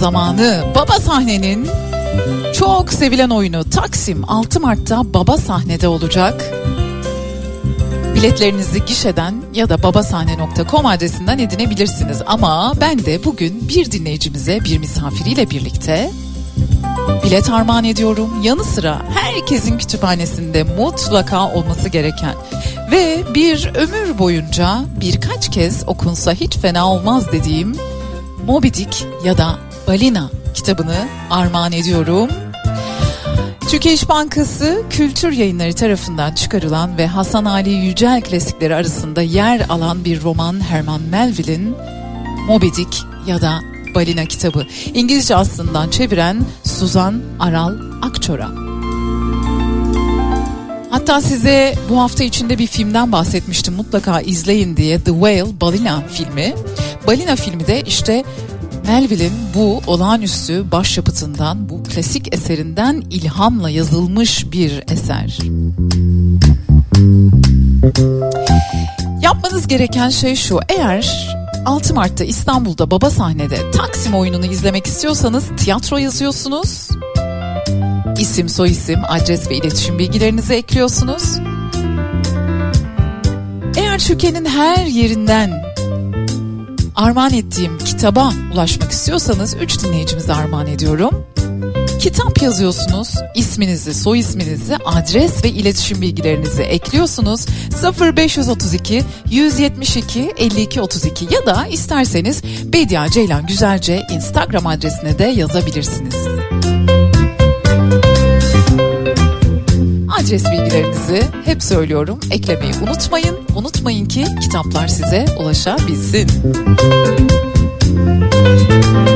S2: Zamanı baba sahnenin Çok sevilen oyunu Taksim 6 Mart'ta Baba sahnede olacak. Biletlerinizi gişeden ya da babasahne.com adresinden edinebilirsiniz. Ama ben de bugün bir dinleyicimize bir misafiriyle birlikte bilet armağan ediyorum. Yanı sıra herkesin kütüphanesinde mutlaka olması gereken ve bir ömür boyunca birkaç kez okunsa hiç fena olmaz dediğim Moby Dick ya da Balina kitabını armağan ediyorum. Türkiye İş Bankası Kültür Yayınları tarafından çıkarılan ve Hasan Ali Yücel klasikleri arasında yer alan bir roman Herman Melville'in Moby Dick ya da Balina kitabı. İngilizce aslından çeviren Suzan Aral Akçora. Hatta size bu hafta içinde bir filmden bahsetmiştim mutlaka izleyin diye The Whale Balina filmi. Balina filmi de işte Melville'in bu olağanüstü başyapıtından, bu klasik eserinden ilhamla yazılmış bir eser. Yapmanız gereken şey şu. Eğer 6 Mart'ta İstanbul'da Baba Sahnede Taksim oyununu izlemek istiyorsanız tiyatro yazıyorsunuz. İsim, soyisim, adres ve iletişim bilgilerinizi ekliyorsunuz. Eğer Türkiye'nin her yerinden armağan ettiğim kitaba ulaşmak istiyorsanız 3 dinleyicimize armağan ediyorum. Kitap yazıyorsunuz, isminizi, soy isminizi, adres ve iletişim bilgilerinizi ekliyorsunuz. 0532 172 52 32 ya da isterseniz Bedia Ceylan Güzelce Instagram adresine de yazabilirsiniz. Adres bilgilerinizi hep söylüyorum. Eklemeyi unutmayın. Unutmayın ki kitaplar size ulaşabilsin.
S13: Nedir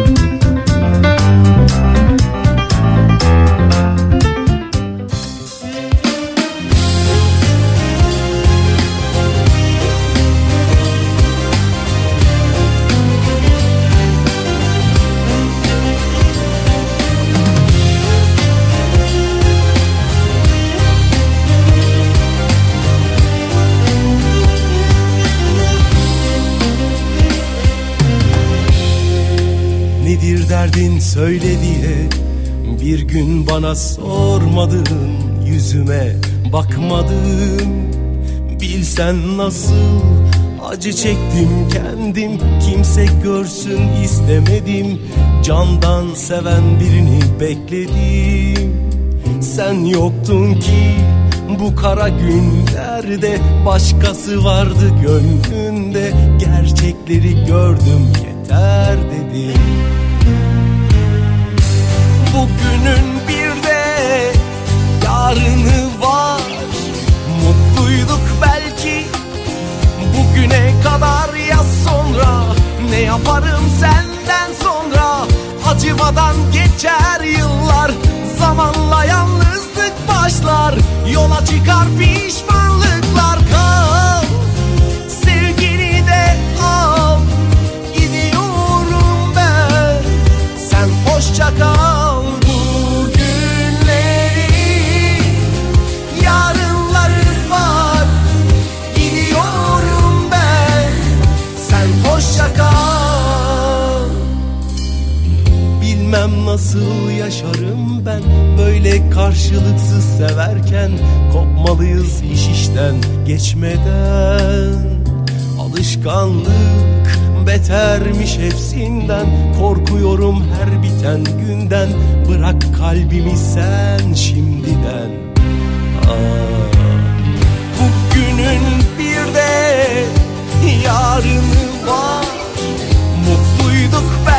S13: derdin söyle diye Bir gün bana sormadın Yüzüme bakmadın. Bilsen nasıl acı çektim kendim Kimse görsün istemedim. Candan seven birini bekledim. Sen yoktun ki bu kara günlerde Başkası vardı gönlünde. Gerçekleri gördüm yeter dedim Bugünün bir de yarını var. Mutluyduk belki bugüne kadar. Ya sonra Ne yaparım senden sonra? Acımadan geçer yıllar Zamanla yalnızlık başlar. Yola çıkar pişmanlıklar. Kal Sevgini de al. Gidiyorum ben. Sen hoşça kal nasıl yaşarım ben? Böyle karşılıksız severken Kopmalıyız iş işten geçmeden. Alışkanlık betermiş hepsinden. Korkuyorum her biten günden. Bırak kalbimi sen şimdiden. Aa, Bugünün bir de yarını var. Mutluyduk belki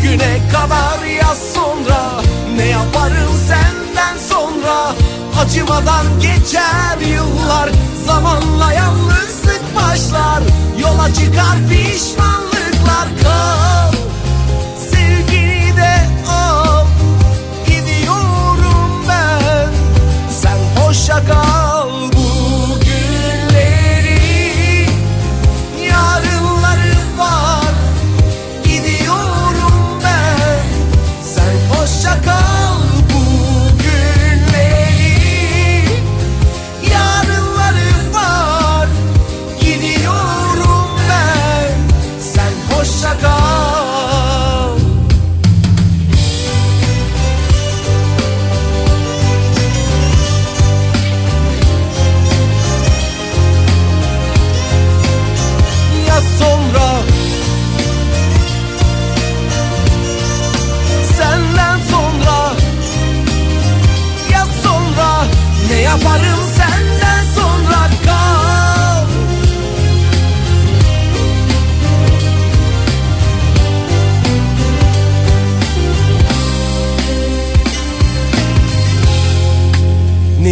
S13: Bugüne kadar ya sonra. Ne yaparım senden sonra? Acımadan geçer yıllar. Zamanla yalnızlık başlar. Yola çıkar pişmanlıklar. Kal Sevgini de al. Gidiyorum ben. Sen hoşça kal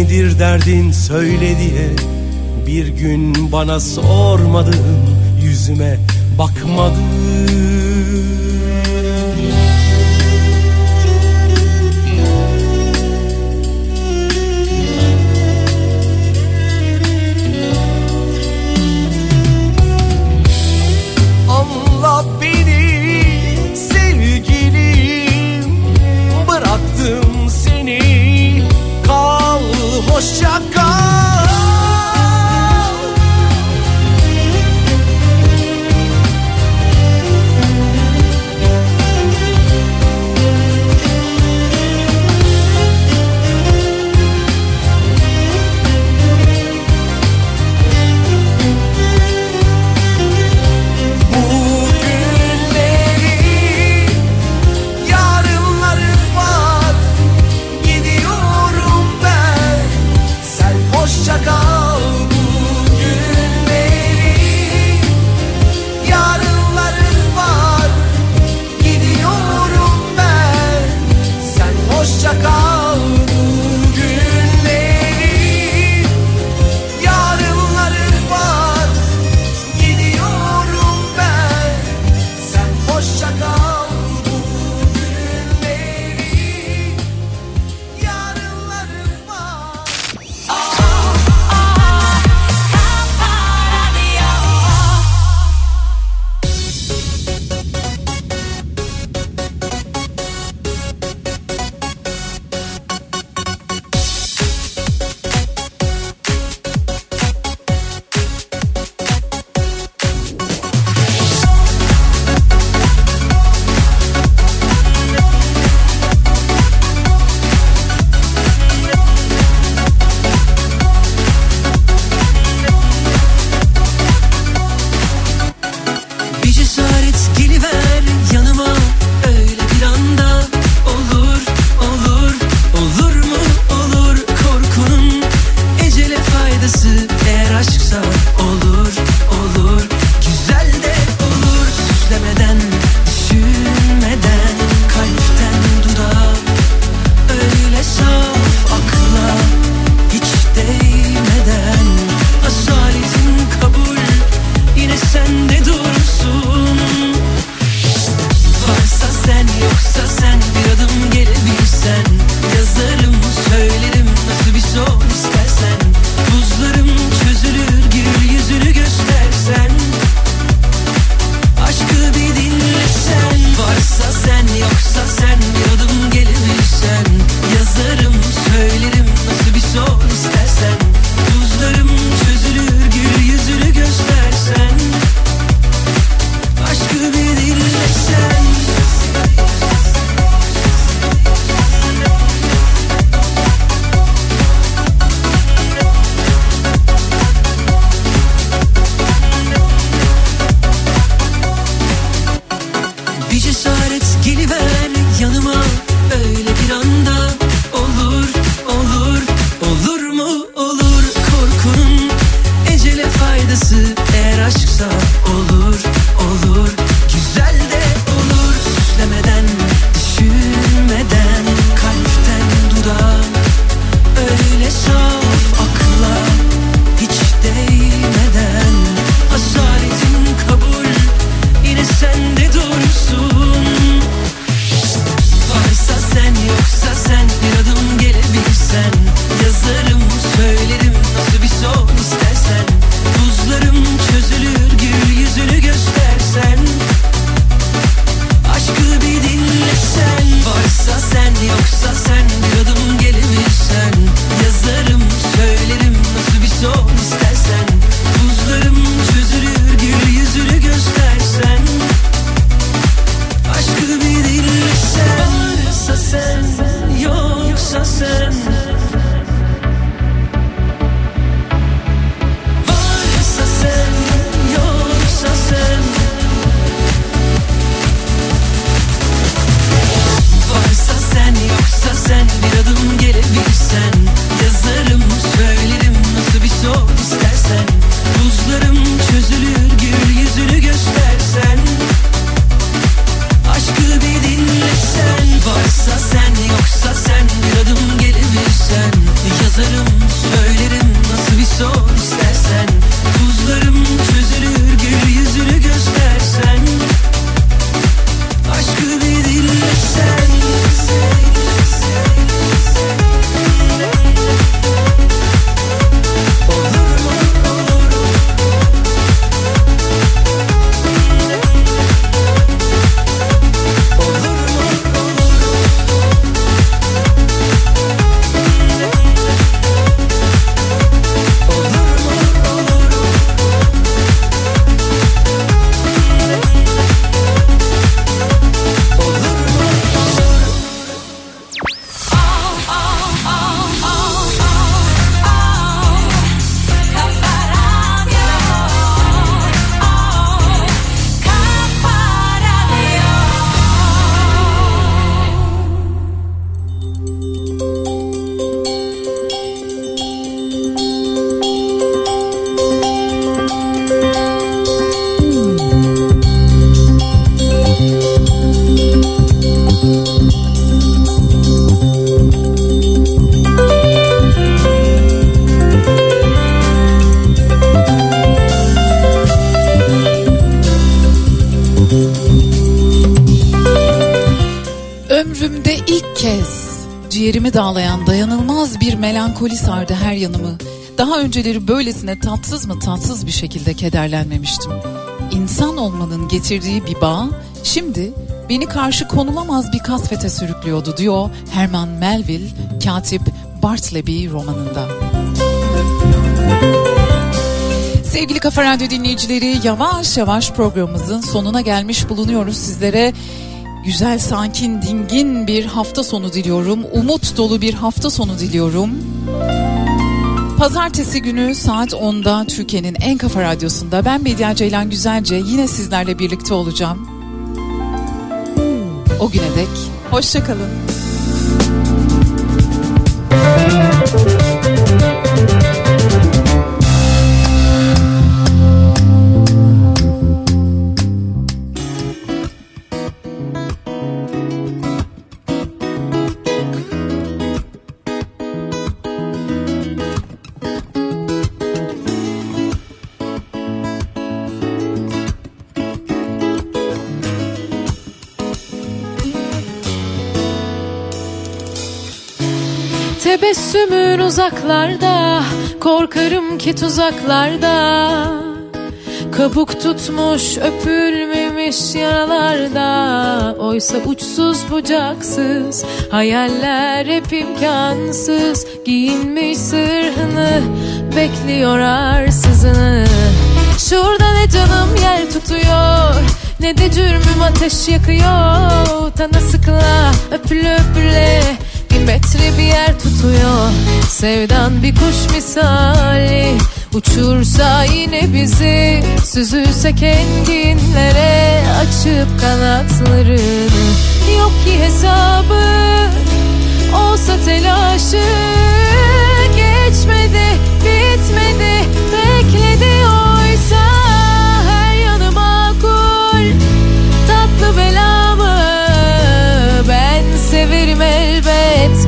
S14: Nedir derdin söyle diye Bir gün bana sormadın Yüzüme bakmadın.
S2: Önceleri böylesine tatsız mı tatsız bir şekilde kederlenmemiştim. İnsan olmanın getirdiği bir bağ şimdi beni karşı konulamaz bir kasvete sürüklüyordu diyor Herman Melville, katip Bartleby romanında. Sevgili Kafa Radyo dinleyicileri yavaş yavaş programımızın sonuna gelmiş bulunuyoruz. Sizlere güzel, sakin, dingin bir hafta sonu diliyorum. Umut dolu bir hafta sonu diliyorum. Pazartesi günü saat 10'da Türkiye'nin en kafa radyosunda ben Medya Ceylan Güzelce yine sizlerle birlikte olacağım. O güne dek hoşçakalın.
S12: Tebessümün uzaklarda Korkarım ki tuzaklarda. Kabuk tutmuş öpülmemiş yaralarda. Oysa uçsuz bucaksız Hayaller hep imkansız. Giyinmiş sırhını Bekliyor arsızını Şurada ne canım yer tutuyor Ne de cürmüm ateş yakıyor. Tana sıkla öpüle metre bir yer tutuyor. Sevdan bir kuş misali. Uçursa yine bizi Süzülsek enginlere Açıp kanatlarını. Yok ki hesabı Olsa telaşı. Geçmedi, bitmedi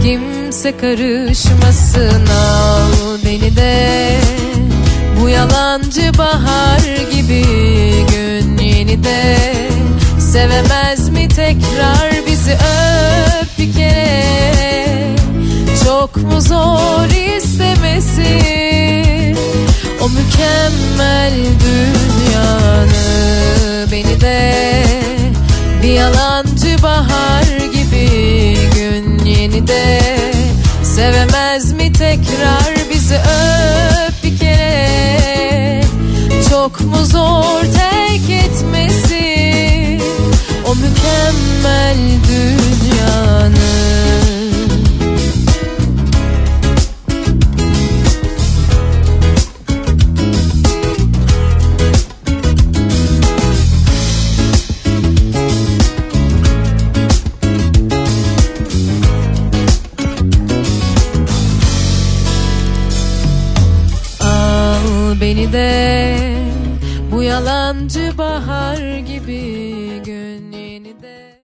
S12: Kimse karışmasın. Al beni de. Bu yalancı bahar gibi Gün yeni de. Sevemez mi tekrar bizi? Öp bir kere. Çok mu zor istemesi? O mükemmel dünyanı Beni de. Bir yalancı bahar bizi öp bir kere. Çok mu zor terk etmesi? O mükemmel dünyanı